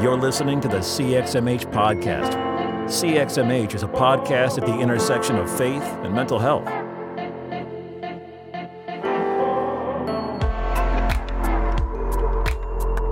You're listening to the CXMH podcast. CXMH is a podcast at the intersection of faith and mental health.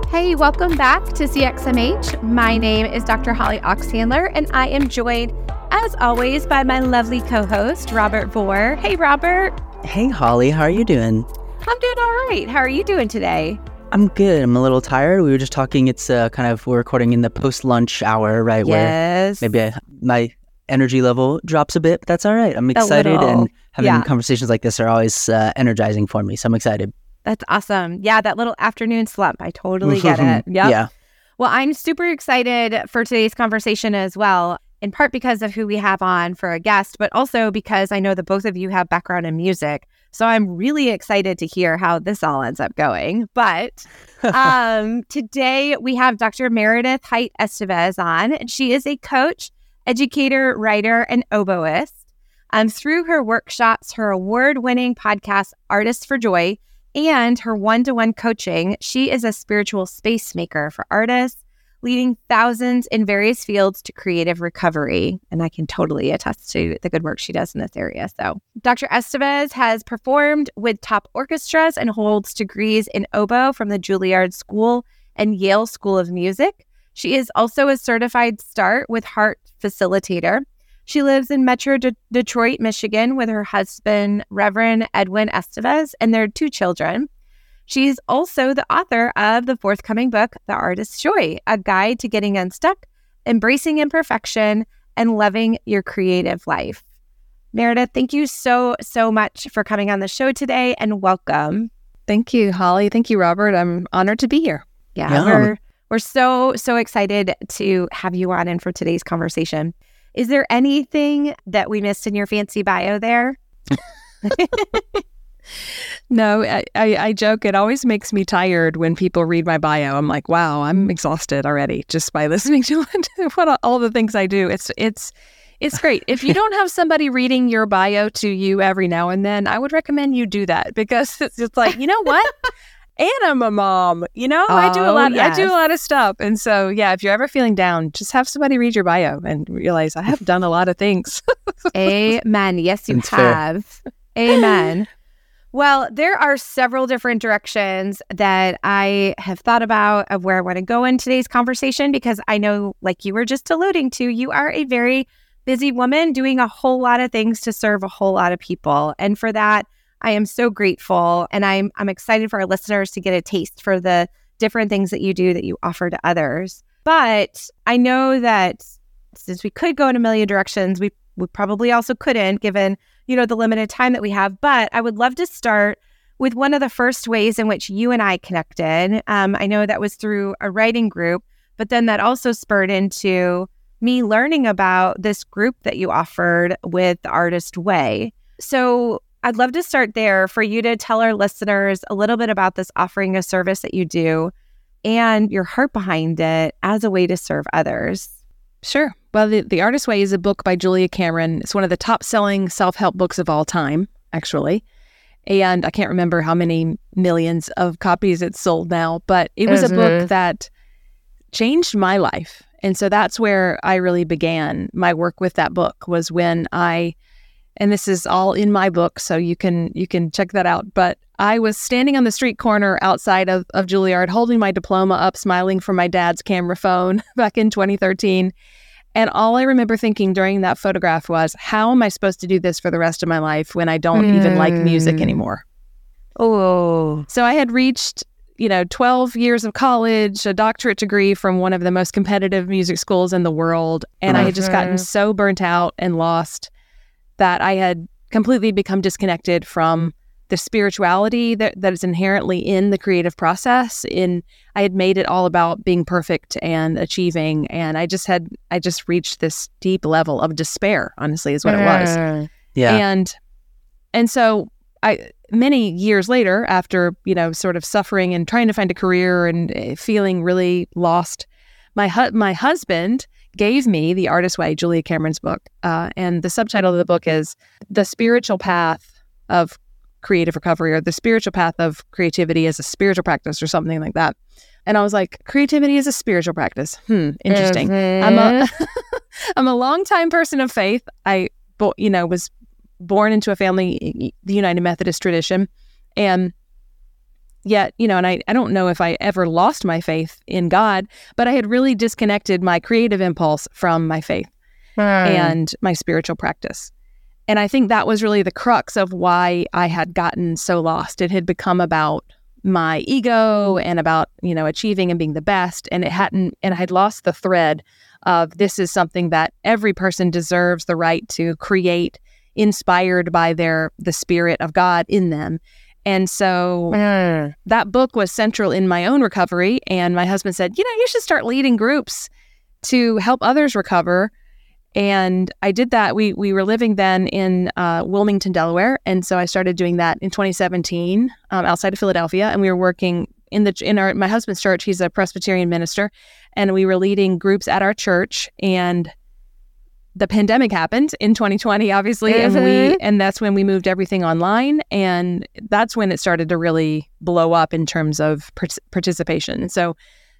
Hey, welcome back to CXMH. My name is Dr. Holly Oxhandler, and I am joined, as always, by my lovely co host, Robert Vore. Hey, Robert. Hey, Holly, how are you doing? I'm doing all right. How are you doing today? I'm good. I'm a little tired. We were just talking. It's uh, kind of we're recording in the post lunch hour, right? Yes. Where maybe I, my energy level drops a bit, but that's all right. I'm excited, and having yeah. conversations like this are always uh, energizing for me. So I'm excited. That's awesome. Yeah, that little afternoon slump. I totally get it. Yep. Yeah. Well, I'm super excited for today's conversation as well, in part because of who we have on for a guest, but also because I know that both of you have background in music. So I'm really excited to hear how this all ends up going. But um, today we have Dr. Meredith Hite Estevez on, and she is a coach, educator, writer, and oboist. Um, through her workshops, her award winning podcast, Artists for Joy, and her one to one coaching, she is a spiritual space maker for artists, leading thousands in various fields to creative recovery. And I can totally attest to the good work she does in this area. So, Dr. Estevez has performed with top orchestras and holds degrees in oboe from the Juilliard School and Yale School of Music. She is also a certified START with Heart Facilitator. She lives in Metro De- Detroit, Michigan, with her husband, Reverend Edwin Estevez, and their two children. She's also the author of the forthcoming book, The Artist's Joy, a guide to getting unstuck, embracing imperfection, and loving your creative life. Meredith, thank you so, so much for coming on the show today and welcome. Thank you, Holly. Thank you, Robert. I'm honored to be here. Yeah, Yeah. we're we're so so excited to have you on and for today's conversation. Is there anything that we missed in your fancy bio there? No, I, I, I joke. It always makes me tired when people read my bio. I'm like, wow, I'm exhausted already just by listening to it, what all the things I do. It's it's it's great. If you don't have somebody reading your bio to you every now and then, I would recommend you do that because it's just like, you know what? and I'm a mom. You know, I do a Oh, lot. I do a lot of stuff, and so yeah. If you're ever feeling down, just have somebody read your bio and realize I have done a lot of things. Amen. Yes, you That's fair. have. Amen. Well, there are several different directions that I have thought about of where I want to go in today's conversation because I know, like you were just alluding to, you are a very busy woman doing a whole lot of things to serve a whole lot of people. And for that, I am so grateful and I'm I'm excited for our listeners to get a taste for the different things that you do that you offer to others. But I know that since we could go in a million directions, we we probably also couldn't given, you know, the limited time that we have. But I would love to start with one of the first ways in which you and I connected. Um, I know that was through a writing group, but then that also spurred into me learning about this group that you offered with Artist Way. So I'd love to start there for you to tell our listeners a little bit about this offering a service that you do and your heart behind it as a way to serve others. Sure. Well, the, the Artist Way is a book by Julia Cameron. It's one of the top selling self help books of all time, actually. And I can't remember how many millions of copies it's sold now, but it was a Mhm. book that changed my life. And so that's where I really began my work with that book was when I and this is all in my book so you can you can check that out but i was standing on the street corner outside of, of juilliard holding my diploma up smiling from my dad's camera phone back in 2013 and all i remember thinking during that photograph was how am i supposed to do this for the rest of my life when i don't even like music Mm. anymore Oh, so i had reached you know 12 years of college a doctorate degree from one of the most competitive music schools in the world and i had just gotten Mhm. so burnt out and lost that i had completely become disconnected from the spirituality that, that is inherently in the creative process in i had made it all about being perfect and achieving and i just had i just reached this deep level of despair honestly is what it was Yeah. and and so I many years later, after you know, sort of suffering and trying to find a career and eh, feeling really lost, my hu- my husband gave me the Artist Way, Julia Cameron's book, uh, and the subtitle of the book is "The Spiritual Path of Creative Recovery" or "The Spiritual Path of Creativity as a Spiritual Practice" or something like that. And I was like, creativity is a spiritual practice. Hmm, interesting. I'm a I'm a longtime person of faith. I you know, was born into a family the United Methodist tradition and yet, you know, and I, I don't know if I ever lost my faith in God, but I had really disconnected my creative impulse from my faith and my spiritual practice. And I think that was really the crux of why I had gotten so lost. It had become about my ego and about, you know, achieving and being the best. And it hadn't, and I had lost the thread of this is something that every person deserves the right to create inspired by their the spirit of God in them. And so Mm. that book was central in my own recovery. And my husband said, you know, you should start leading groups to help others recover. And I did that. We we were living then in uh, Wilmington, Delaware, and so I started doing that in 2017 um, outside of Philadelphia. And we were working in the in our my husband's church. He's a Presbyterian minister, and we were leading groups at our church. And the pandemic happened in 2020, obviously, and we Mhm. and that's when we moved everything online, and that's when it started to really blow up in terms of part- participation. So,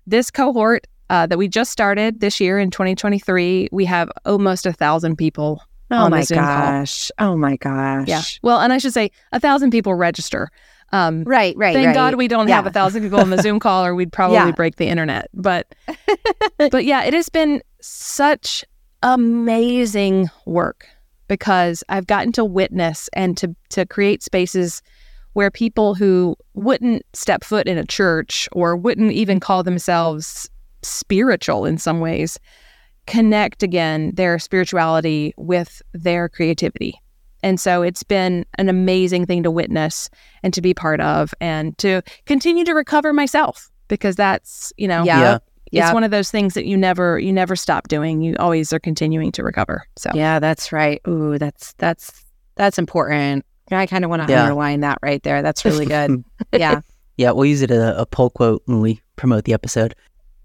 this cohort uh, that we just started this year in 2023, we have almost a thousand people. Oh on the my Zoom call. gosh. Oh my gosh. Yeah, well, and I should say a thousand people register. Um, Right, right, Thank right. God we don't have a thousand people on the Zoom call, or we'd probably Yeah. break the internet. But, but yeah, it has been such amazing work because I've gotten to witness and to to create spaces where people who wouldn't step foot in a church or wouldn't even call themselves spiritual in some ways connect again their spirituality with their creativity. And so it's been an amazing thing to witness and to be part of and to continue to recover myself because that's, you know, Yeah. Yeah. it's Yeah. one of those things that you never you never stop doing. You always are continuing to recover. So Yeah, that's right. Ooh, that's that's that's important. I kind of want to Yeah. underline that right there. That's really good. yeah. Yeah, we'll use it as a, a poll quote when we promote the episode.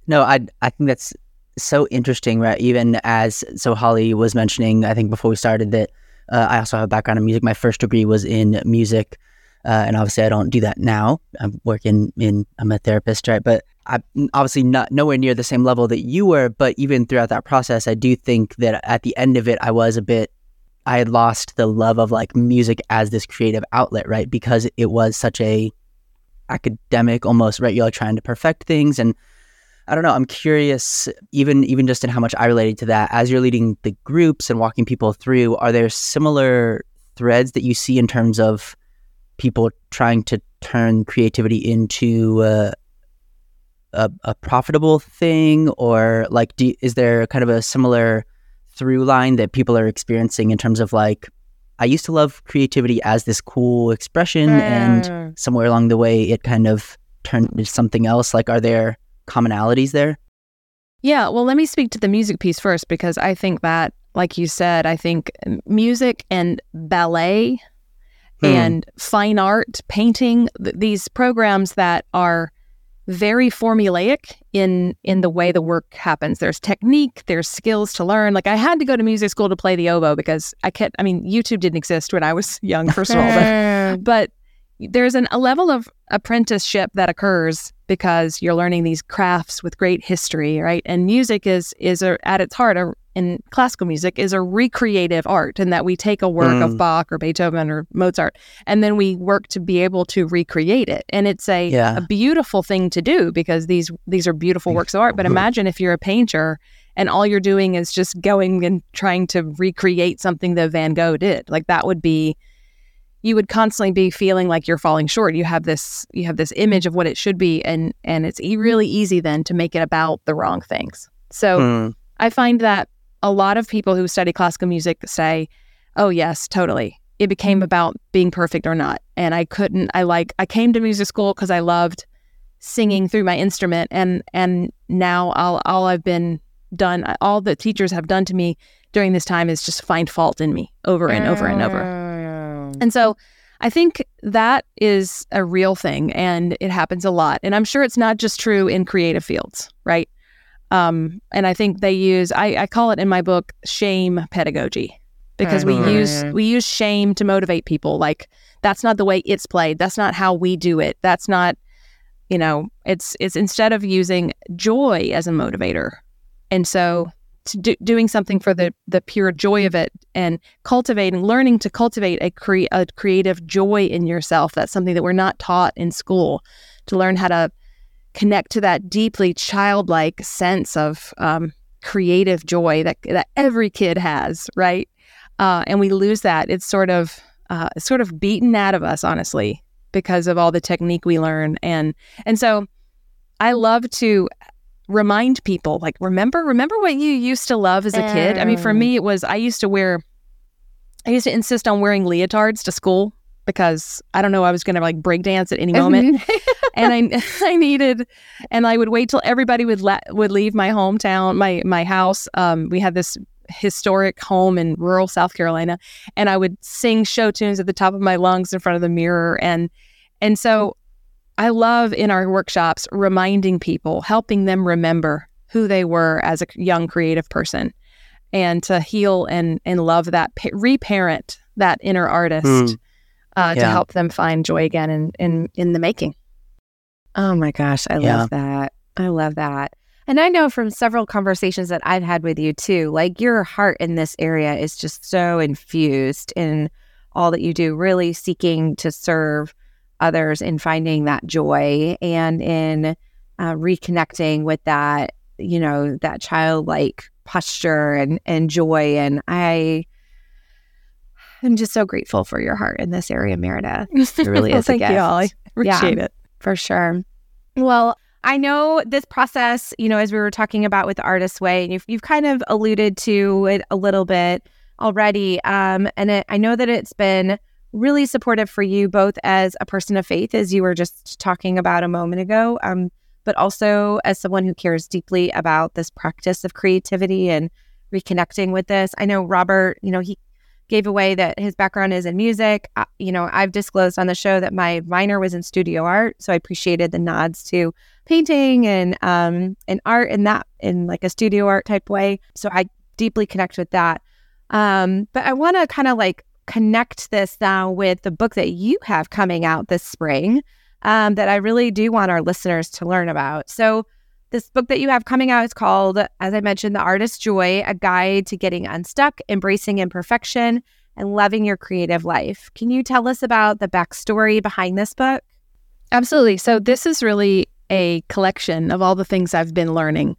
No, I I think that's so interesting, right? Even as so Holly was mentioning, I think before we started that uh, I also have a background in music. My first degree was in music, uh, and obviously I don't do that now. I'm working in I'm a therapist, right? But I'm obviously not nowhere near the same level that you were. But even throughout that process, I do think that at the end of it, I was a bit I had lost the love of like music as this creative outlet, right? Because it was such a academic almost, right? You're like trying to perfect things and I don't know, I'm curious even even just in how much I related to that as you're leading the groups and walking people through, are there similar threads that you see in terms of people trying to turn creativity into uh, a, a profitable thing or like do, is there kind of a similar through line that people are experiencing in terms of like I used to love creativity as this cool expression and Mm. somewhere along the way it kind of turned into something else like are there commonalities there Yeah, well, let me speak to the music piece first because I think that, like you said, I think music and ballet Hmm. and fine art, painting, th- these programs that are very formulaic in in the way the work happens. There's technique, there's skills to learn. Like I had to go to music school to play the oboe because I can't. I mean, YouTube didn't exist when I was young, first of all, but but there's an, a level of apprenticeship that occurs because you're learning these crafts with great history, right? And music is is a, at its heart, a, in classical music, is a recreative art, in that we take a work Mm. of Bach or Beethoven or Mozart, and then we work to be able to recreate it. And it's a, Yeah. a beautiful thing to do because these these are beautiful works of art. But imagine if you're a painter and all you're doing is just going and trying to recreate something that Van Gogh did. Like that would be you would constantly be feeling like you're falling short. You have this you have this image of what it should be and and it's e- mm-hmm. really easy then to make it about the wrong things. So Hmm. I find that a lot of people who study classical music say, "Oh yes, totally. It became mm-hmm. about being perfect or not." And I couldn't I like I came to music school cuz I loved singing through my instrument and and now all all I've been done all the teachers have done to me during this time is just find fault in me over and over and over. Ah. And so I think that is a real thing and it happens a lot. And I'm sure it's not just true in creative fields, right? Um, and I think they use I, I call it in my book shame pedagogy because we use we use shame to motivate people. Like that's not the way it's played. That's not how we do it. That's not you know, it's it's instead of using joy as a motivator, and so do, doing something for the the pure joy of it and cultivating, learning to cultivate a cre- a creative joy in yourself. That's something that we're not taught in school. To learn how to connect to that deeply childlike sense of um, creative joy that that every kid has, right? Uh, and we lose that. It's sort of uh, sort of beaten out of us, honestly, because of all the technique we learn. And and so, I love to remind people, like, remember, remember what you used to love as a kid. I mean, for me, it was I used to wear. I used to insist on wearing leotards to school because I don't know, I was going to like break dance at any moment. and I I needed and I would wait till everybody would let would leave my hometown, my my house. Um, we had this historic home in rural South Carolina and I would sing show tunes at the top of my lungs in front of the mirror and and so I love in our workshops reminding people, helping them remember who they were as a young creative person and to heal and and love that reparent that inner artist mm. uh, yeah. to help them find joy again in in in the making. Oh my gosh, I yeah. love that. I love that. And I know from several conversations that I've had with you too, like your heart in this area is just so infused in all that you do, really seeking to serve others in finding that joy and in uh, reconnecting with that, you know, that childlike posture and, and joy. And I, I'm just so grateful for your heart in this area, Meredith. It really well, is. thank you, Holly. Appreciate yeah, it for sure. Well, I know this process, you know, as we were talking about with the Artist Way, and you've, you've kind of alluded to it a little bit already. Um, and it, I know that it's been really supportive for you, both as a person of faith, as you were just talking about a moment ago, um, but also as someone who cares deeply about this practice of creativity and reconnecting with this. I know Robert, you know, he gave away that his background is in music. You know, I've disclosed on the show that my minor was in studio art, so I appreciated the nods to painting and um and art in that in like a studio art type way. So I deeply connect with that. Um, but I want to kind of like connect this now with the book that you have coming out this spring um, that I really do want our listeners to learn about. So, this book that you have coming out is called, as I mentioned, The Artist's Joy A Guide to Getting Unstuck, Embracing Imperfection, and Loving Your Creative Life. Can you tell us about the backstory behind this book? Absolutely. So, this is really a collection of all the things I've been learning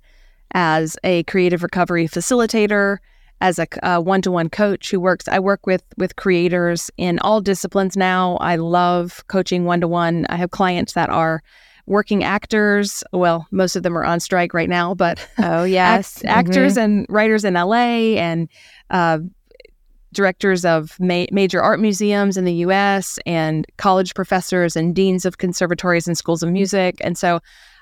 as a creative recovery facilitator, as a one-to-one coach who works i work with with creators in all disciplines now. I love coaching one-to-one. I have clients that are working actors. Well most of them are on strike right now but oh yes. Act, mm-hmm. actors and writers in la and uh, directors of ma- major art museums in the us and college professors and deans of conservatories and schools of music. And so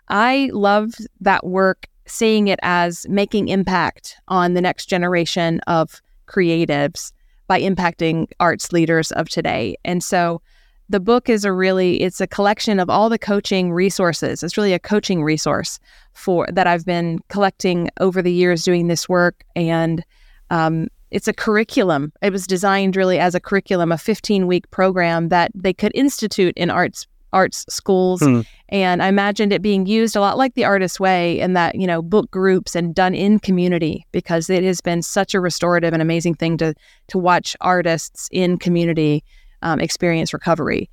i love that work seeing it as making impact on the next generation of creatives by impacting arts leaders of today. And so the book is a really it's a collection of all the coaching resources. It's really a coaching resource for that I've been collecting over the years doing this work and um, it's a curriculum. It was designed really as a curriculum, a 15 week program that they could institute in arts arts schools. Hmm. And I imagined it being used a lot like the Artist Way in that, you know, book groups and done in community because it has been such a restorative and amazing thing to to watch artists in community um, experience recovery.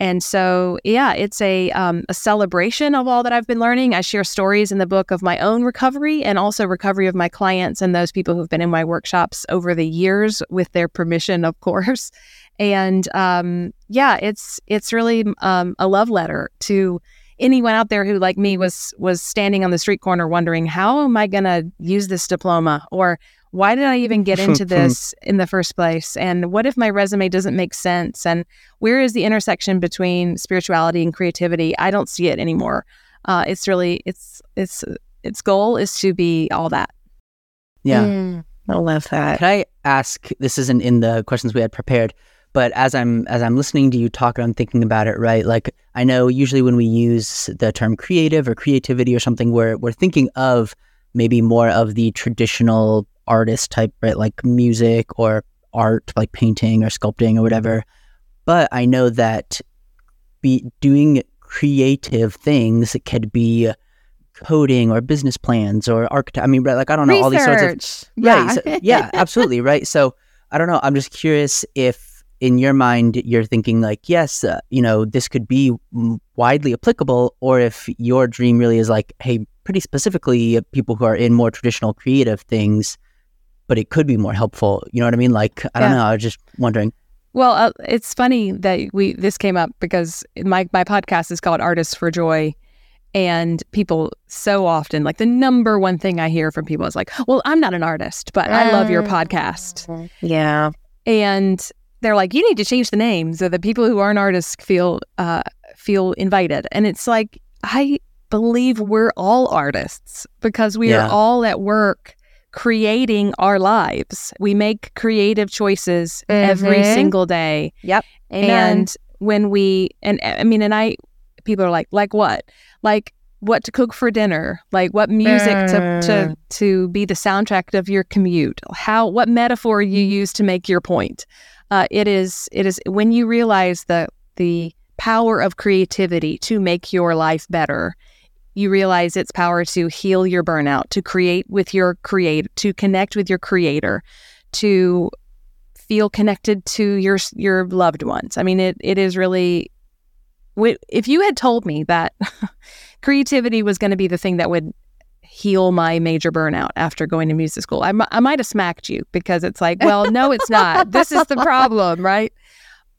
And so, yeah, it's a um, a celebration of all that I've been learning. I share stories in the book of my own recovery and also recovery of my clients and those people who've been in my workshops over the years with their permission, of course. And um, yeah, it's it's really um, a love letter to anyone out there who, like me, was was standing on the street corner wondering how am I going to use this diploma or why did I even get into this in the first place? And what if my resume doesn't make sense? And where is the intersection between spirituality and creativity? I don't see it anymore. Uh, it's really it's it's its goal is to be all that. Yeah, mm, I love that. Can I ask? This isn't in the questions we had prepared, but as I'm as I'm listening to you talk and I'm thinking about it, right? Like I know usually when we use the term creative or creativity or something, we're we're thinking of maybe more of the traditional artist type, right? Like music or art, like painting or sculpting or whatever. But I know that be doing creative things. It could be coding or business plans or architect. I mean, right, like I don't know all these sorts of Research. Right. Yeah. so- yeah, absolutely. Right. So I don't know. I'm just curious if in your mind you're thinking like, yes, uh, you know, this could be mm, widely applicable, or if your dream really is like, hey, pretty specifically, uh, people who are in more traditional creative things, but it could be more helpful. You know what I mean? Like, I don't know. I was just wondering. Well, uh, it's funny that we this came up because my my podcast is called Artists for Joy, and people so often like the number one thing I hear from people is like, "Well, I'm not an artist, but I love your podcast," Yeah. and they're like, "You need to change the name so that people who aren't artists feel uh, feel invited." And it's like I believe we're all artists because we Yeah. are all at work creating our lives. We make creative choices every Mhm. single day. Amen. And when we and I mean and I people are like like what? Like what to cook for dinner? Like what music to to Mm. to be the soundtrack of your commute? How what metaphor you use to make your point? Uh, it is it is when you realize the the power of creativity to make your life better. You realize its power to heal your burnout, to create with your create, to connect with your creator, to feel connected to your your loved ones. I mean, it it is really. If you had told me that creativity was going to be the thing that would heal my major burnout after going to music school, I, I might have smacked you because it's like, well, no, it's not. this is the problem, right?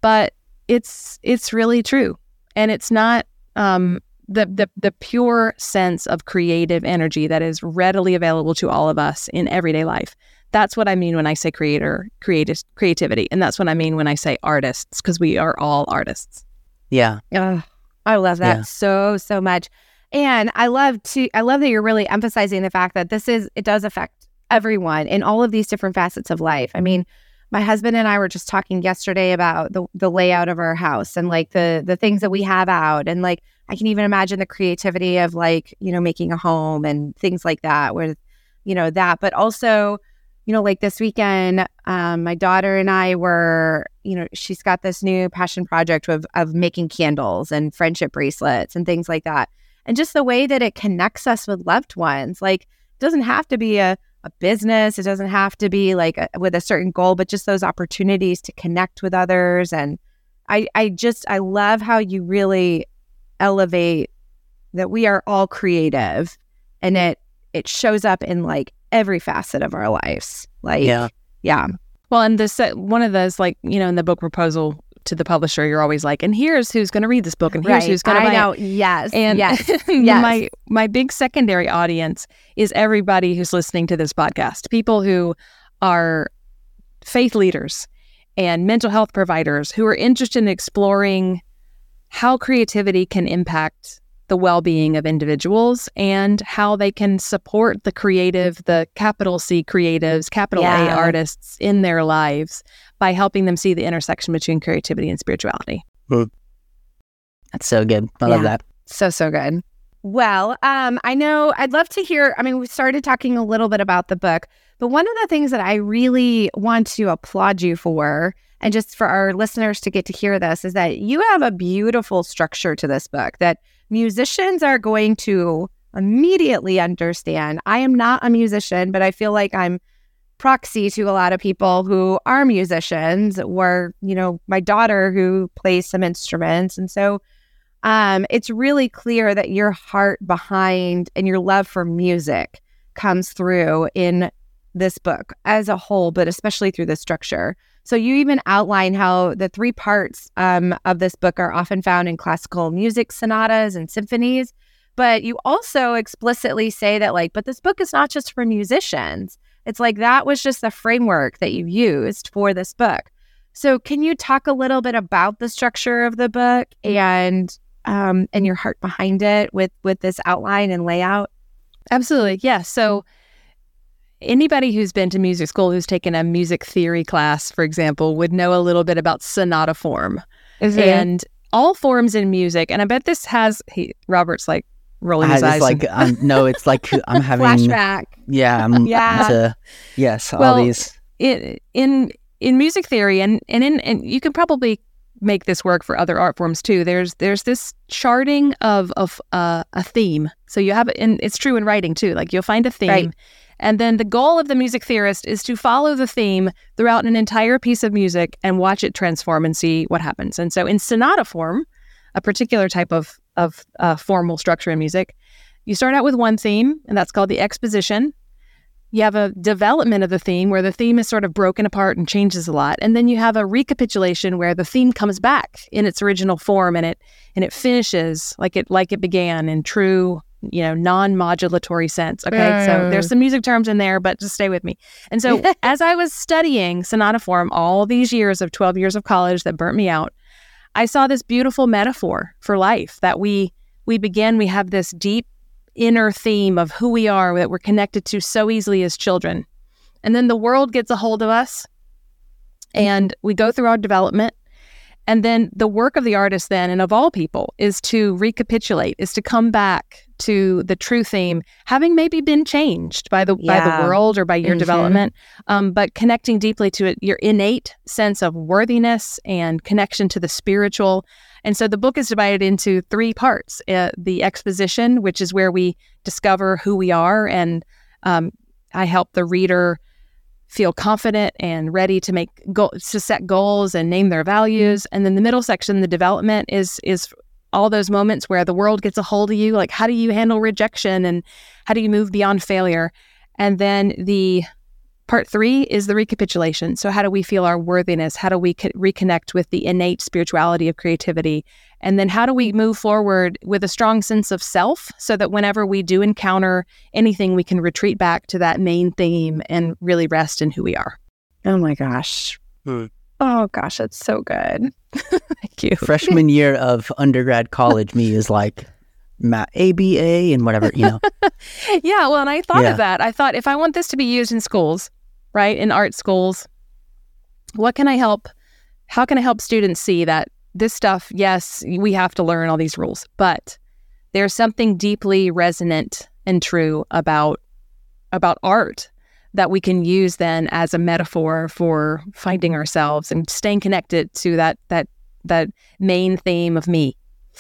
But it's it's really true, and it's not um, the the the pure sense of creative energy that is readily available to all of us in everyday life. That's what I mean when I say creator, creative creativity, and that's what I mean when I say artists, because we are all artists. Yeah. Ugh, I love that Yeah. so so much, and I love to I love that you're really emphasizing the fact that this is it does affect everyone in all of these different facets of life. I mean, my husband and I were just talking yesterday about the the layout of our house and like the the things that we have out, and like I can even imagine the creativity of like you know making a home and things like that, with you know that, but also you know, like this weekend, um, my daughter and I were, you know, she's got this new passion project of of making candles and friendship bracelets and things like that. And just the way that it connects us with loved ones. Like it doesn't have to be a, a business. It doesn't have to be like a, with a certain goal, but just those opportunities to connect with others. And I I just I love how you really elevate that we are all creative and it it shows up in like every facet of our lives. Like Yeah. yeah. Well, and this uh, one of those like you know in the book proposal to the publisher, you're always like, and here's who's going to read this book, and here's right. who's going to buy it. know. Yes. And yes. yes. my my big secondary audience is everybody who's listening to this podcast. People who are faith leaders and mental health providers who are interested in exploring how creativity can impact the well-being of individuals and how they can support the creative, the capital C creatives, capital Yeah. A artists in their lives by helping them see the intersection between creativity and spirituality. That's so good. I love that. So so good. Well, um, I know I'd love to hear. I mean, we started talking a little bit about the book, but one of the things that I really want to applaud you for, and just for our listeners to get to hear this, is that you have a beautiful structure to this book that musicians are going to immediately understand. I am not a musician, but I feel like I'm proxy to a lot of people who are musicians or you know my daughter who plays some instruments and so um, it's really clear that your heart behind and your love for music comes through in this book as a whole, but especially through the structure. So you even outline how the three parts um, of this book are often found in classical music sonatas and symphonies. But you also explicitly say that, like, but this book is not just for musicians. It's like that was just the framework that you used for this book. So, can you talk a little bit about the structure of the book and um, and your heart behind it with with this outline and layout? Absolutely. Yeah. So anybody who's been to music school who's taken a music theory class, for example, would know a little bit about sonata form and all forms in music. And I bet this has he Robert's like rolling his eyes. like um, no, it's like I'm having flashback. yeah, I'm, Yeah. to- yes, all Well, these in in in music theory and and in and you can probably make this work for other art forms too. There's there's this charting of of uh, a theme. So you have and it's true in writing too. Like you'll find a theme, Right. and then the goal of the music theorist is to follow the theme throughout an entire piece of music and watch it transform and see what happens. And so in sonata form, a particular type of of uh, formal structure in music, you start out with one theme, and that's called the exposition. You have a development of the theme where the theme is sort of broken apart and changes a lot, and then you have a recapitulation where the theme comes back in its original form and it and it finishes like it like it began in true you know non-modulatory sense okay so Mm. there's some music terms in there but just stay with me and so as i was studying sonata form all these years of 12 years of college that burnt me out i saw this beautiful metaphor for life that we we begin we have this deep inner theme of who we are that we're connected to so easily as children. And then the world gets a hold of us and we go through our development. And then the work of the artist then and of all people is to recapitulate is to come back to the true theme having maybe been changed by the by the world or by your Mhm. development um, but connecting deeply to it your innate sense of worthiness and connection to the spiritual. And so the book is divided into three parts uh, the exposition which is where we discover who we are and um, i help the reader feel confident and ready to make go- to set goals and name their values. And then the middle section the development is is all those moments where the world gets a hold of you like how do you handle rejection and how do you move beyond failure? And then the part 3 is the recapitulation. So how do we feel our worthiness? How do we co- reconnect with the innate spirituality of creativity? And then how do we move forward with a strong sense of self so that whenever we do encounter anything we can retreat back to that main theme and really rest in who we are? Oh my gosh. Hmm. Oh gosh, that's so good. thank you Freshman year of undergrad college me is like ma- ABA and whatever, you know. yeah, well, and I thought Yeah. of that. I thought if I want this to be used in schools, right, in art schools, what can I help? How can I help students see that this stuff, yes, we have to learn all these rules, but there's something deeply resonant and true about about art that we can use then as a metaphor for finding ourselves and staying connected to that that that main theme of me.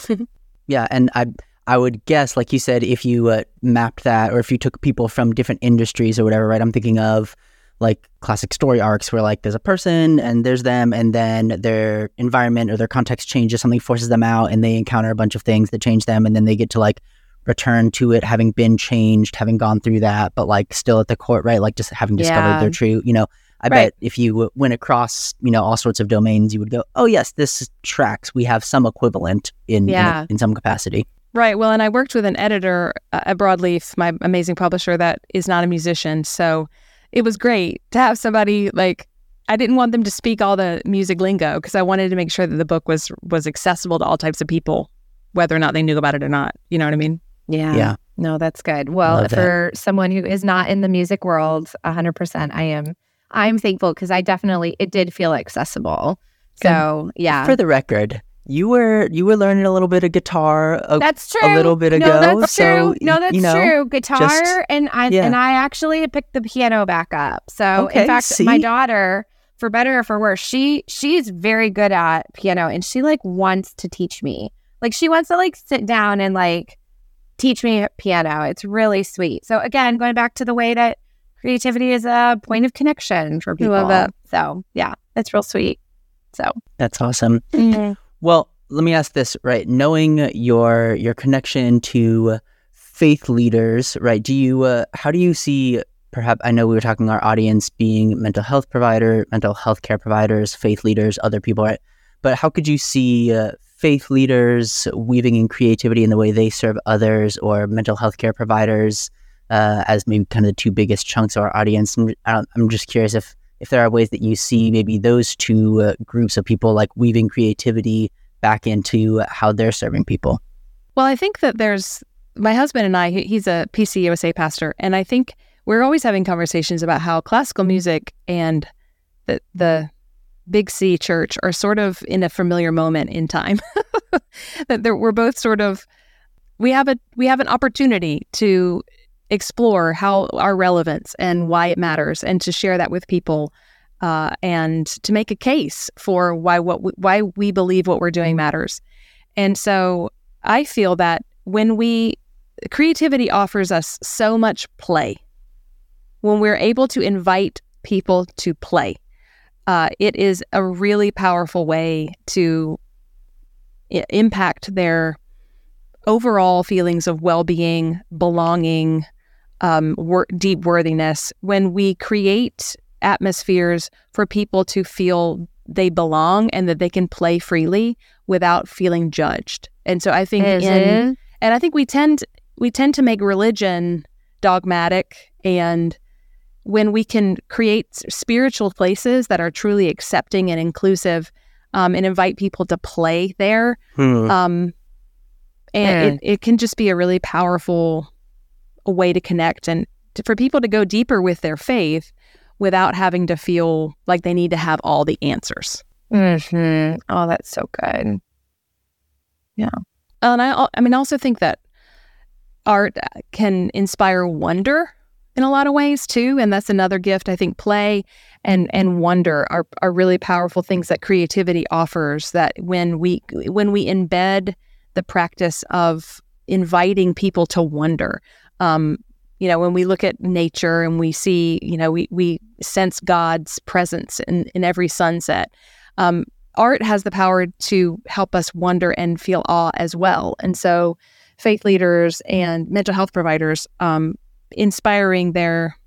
Yeah, and I I would guess, like you said, if you uh, mapped that, or if you took people from different industries or whatever, right? I'm thinking of like classic story arcs where like there's a person and there's them, and then their environment or their context changes, something forces them out, and they encounter a bunch of things that change them, and then they get to like return to it having been changed, having gone through that, but like still at the court, right? Like just having discovered Yeah. their true, you know. I Right. bet if you went across, you know, all sorts of domains, you would go, "Oh yes, this tracks. We have some equivalent in in- Yeah. in some capacity." Right. Well, and I worked with an editor uh, at Broadleaf, my amazing publisher that is not a musician. So it was great to have somebody like I didn't want them to speak all the music lingo because I wanted to make sure that the book was was accessible to all types of people, whether or not they knew about it or not. You know what I mean? Yeah. Yeah. No, that's good. Well, Love that. for someone who is not in the music world, 100%, I am I'm thankful because I definitely it did feel accessible. So, yeah. For the record, you were you were learning a little bit of guitar. A, That's true. a little bit No, ago, that's so, true. No, that's you know, true. Guitar just- and I yeah. and I actually picked the piano back up. So Okay, in fact, my daughter, for better or for worse, she she's very good at piano and she like wants to teach me. Like she wants to like sit down and like teach me piano. It's really sweet. So again, going back to the way that creativity is a point of connection for people. love. So yeah, that's real sweet. So That's awesome. Well, let me ask this, right? Knowing your your connection to faith leaders, right? Do you uh, how do you see perhaps I know we were talking our audience being mental health provider, mental health care providers, faith leaders, other people, right? But how could you see uh, faith leaders weaving in creativity in the way they serve others or mental health care providers uh, as maybe kind of the two biggest chunks of our audience? I'm, I'm just curious if if there are ways that you see maybe those two uh, groups of people like weaving creativity back into how they're serving people. Well, I think that there's my husband and I, he's a PCUSA pastor, and I think we're always having conversations about how classical music and the the Big C church are sort of in a familiar moment in time. that we're both sort of we have a we have an opportunity to explore how our relevance and why it matters and to share that with people uh, and to make a case for why what we, why we believe what we're doing matters. And so I feel that when we creativity offers us so much play, when we're able to invite people to play, uh, it is a really powerful way to I- impact their overall feelings of well-being, belonging, um, wor- deep worthiness. When we create atmospheres for people to feel they belong and that they can play freely without feeling judged. And so I think in, and I think we tend we tend to make religion dogmatic and when we can create spiritual places that are truly accepting and inclusive um, and invite people to play there Hmm. um, and it, it can just be a really powerful way to connect and to, for people to go deeper with their faith without having to feel like they need to have all the answers. Mhm. Oh, that's so good. Yeah. And I, I mean, I also think that art can inspire wonder in a lot of ways too, and that's another gift. I think play and and wonder are are really powerful things that creativity offers. That when we when we embed the practice of inviting people to wonder, um, you know, when we look at nature and we see, you know, we we sense God's presence in in every sunset. Um, art has the power to help us wonder and feel awe as well. And so, faith leaders and mental health providers um, inspiring their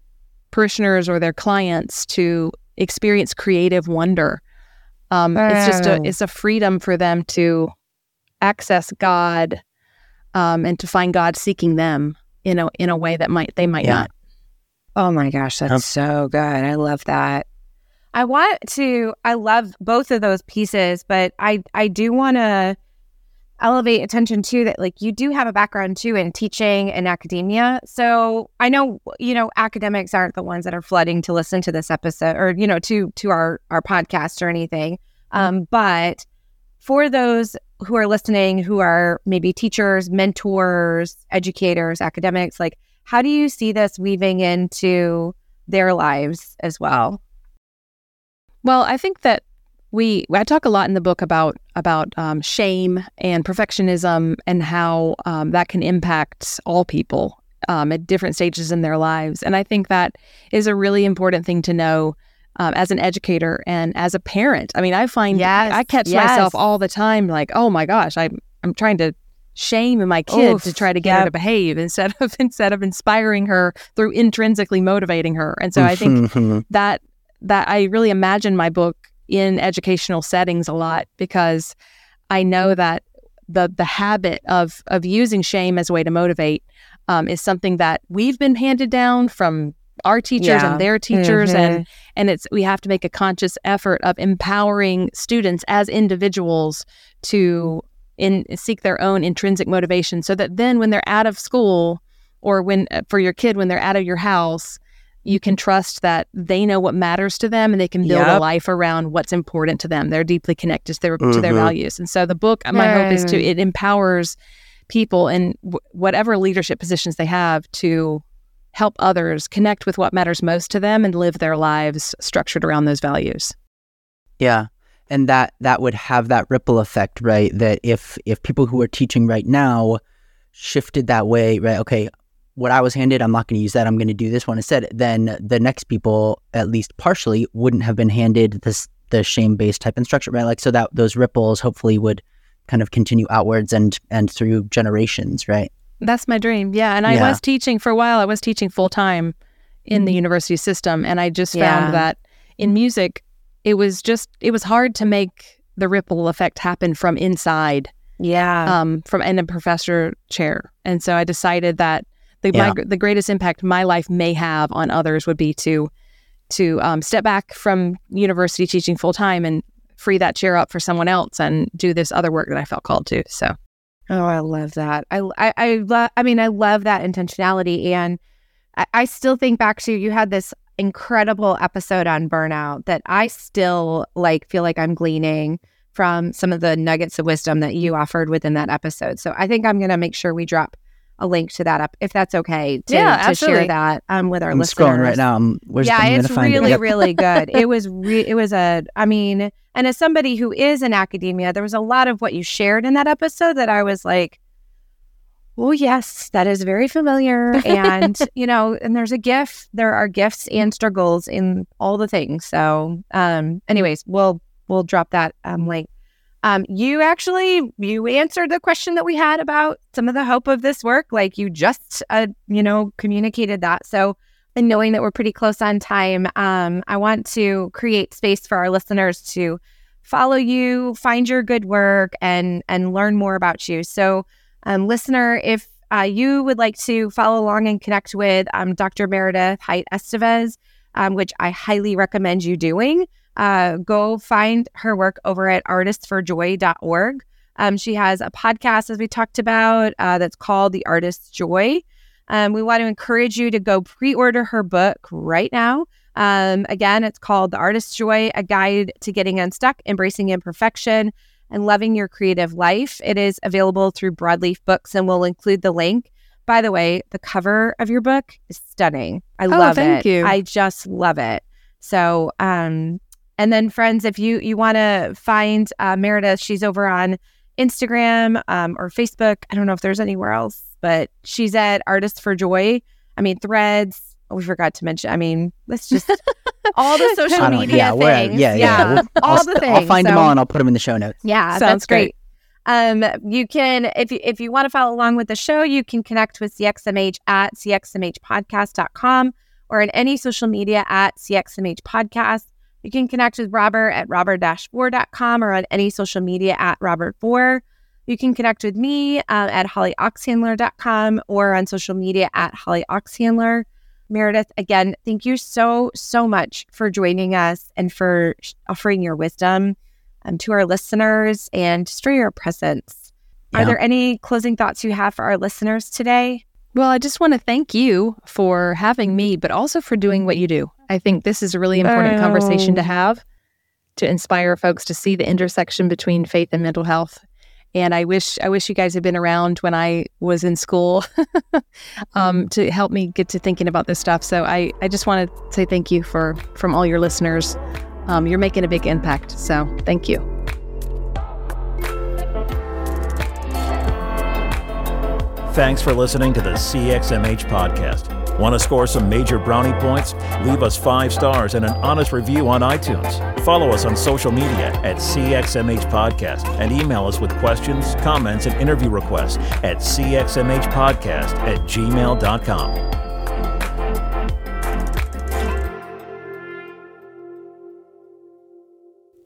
parishioners or their clients to experience creative wonder. Um, It's just a it's a freedom for them to access God um, and to find God seeking them in a in a way that might they might Yeah. not. Oh my gosh, that's Yep. so good. I love that. I want to I love both of those pieces, but I I do want to elevate attention to that like you do have a background too in teaching and academia. So I know you know academics aren't the ones that are flooding to listen to this episode or you know to to our our podcast or anything. Um but for those who are listening who are maybe teachers, mentors, educators, academics, like how do you see this weaving into their lives as well? Well, I think that we I talk a lot in the book about about um, shame and perfectionism and how um, that can impact all people um, at different stages in their lives. And I think that is a really important thing to know um, as an educator and as a parent. I mean, I find Yes, I catch yes. myself all the time, like, oh my gosh, I'm I'm trying to shame my kid to try to get her to behave instead of instead of inspiring her through intrinsically motivating her. And so I think that that I really imagine my book in educational settings a lot because I know that the the habit of of using shame as a way to motivate um, is something that we've been handed down from our teachers Yeah. and their teachers Mhm. and and it's we have to make a conscious effort of empowering students as individuals to in seek their own intrinsic motivation so that then when they're out of school or when uh, for your kid when they're out of your house you can trust that they know what matters to them and they can build a life around what's important to them they're deeply connected to their to their Mhm. values and so the book my hope is to it empowers people in w- whatever leadership positions they have to help others connect with what matters most to them and live their lives structured around those values Yeah. And that that would have that ripple effect, right? That if if people who are teaching right now shifted that way, right? Okay, what I was handed, I'm not going to use that. I'm going to do this one instead. Then the next people, at least partially, wouldn't have been handed this the shame based type instruction, right? Like so that those ripples hopefully would kind of continue outwards and and through generations, right? That's my dream. Yeah. And I Yeah. was teaching for a while, I was teaching full time in the university system. And I just Yeah. found that in music, it was just, it was hard to make the ripple effect happen from inside, Yeah. um, from in a professor chair. And so I decided that the, my, the greatest impact my life may have on others would be to, to um, step back from university teaching full time and free that chair up for someone else and do this other work that I felt called to. So Oh, I love that. I I I love. I mean, I love that intentionality, and I, I still think back to you had this incredible episode on burnout that I still like feel like I'm gleaning from some of the nuggets of wisdom that you offered within that episode. So I think I'm going to make sure we drop a link to that up if that's okay to, Yeah, to share that um, with our I'm listeners. scrolling right now. I'm, yeah, I'm it's find really, it. Really good. It was, re- it was a, I mean, and as somebody who is in academia, there was a lot of what you shared in that episode that I was like, oh yes, that is very familiar. And you know, and there's a gift. There are gifts and struggles in all the things. So, um, anyways, we'll we'll drop that um link. Um, you actually you answered the question that we had about some of the hope of this work. Like you just uh, you know communicated that. So and knowing that we're pretty close on time, um, I want to create space for our listeners to follow you, find your good work, and and learn more about you. So, um, listener, if uh, you would like to follow along and connect with um, Dr. Meredith Hite Estevez, um, which I highly recommend you doing, uh, go find her work over at artistsforjoy.org. Um, she has a podcast, as we talked about, uh, that's called The Artist's Joy. Um, we want to encourage you to go pre order her book right now. Um, again, it's called The Artist's Joy A Guide to Getting Unstuck, Embracing Imperfection, and Loving Your Creative Life. It is available through Broadleaf Books, and we'll include the link. By the way, the cover of your book is stunning. I love Oh, thank it. you. I just love it. So, um, and then friends, if you you want to find uh, Meredith, she's over on Instagram um, or Facebook. I don't know if there's anywhere else, but she's at Artists for Joy. I mean, Threads. Oh, we forgot to mention. I mean, let's just all the social media yeah, we're- things. yeah, yeah. We'll- all I'll, the things. I'll find them all and I'll put them in the show notes. yeah, Sounds that's great. great. Um, you can if you if you want to follow along with the show, you can connect with CXMH at cxmhpodcast.com or in any social media at CXMH podcast. You can connect with Robert at robertvore.com or on any social media at robertvore. You can connect with me uh, at hollyoxhandler.com or on social media at hollyoxhandler. Meredith, again, thank you so, so much for joining us and for offering your wisdom um, to our listeners and just for your presence. Are there any closing thoughts you have for our listeners today? Well, I just want to thank you for having me, but also for doing what you do. I think this is a really important conversation to have to inspire folks to see the intersection between faith and mental health. And I wish I wish you guys had been around when I was in school um, to help me get to thinking about this stuff. So I, I just want to say thank you for from all your listeners. Um, you're making a big impact. So thank you. Thanks for listening to the CXMH podcast. Want to score some major brownie points? Leave us five stars and an honest review on iTunes. Follow us on social media at CXMH Podcast and email us with questions, comments, and interview requests at cxmhpodcast at gmail.com.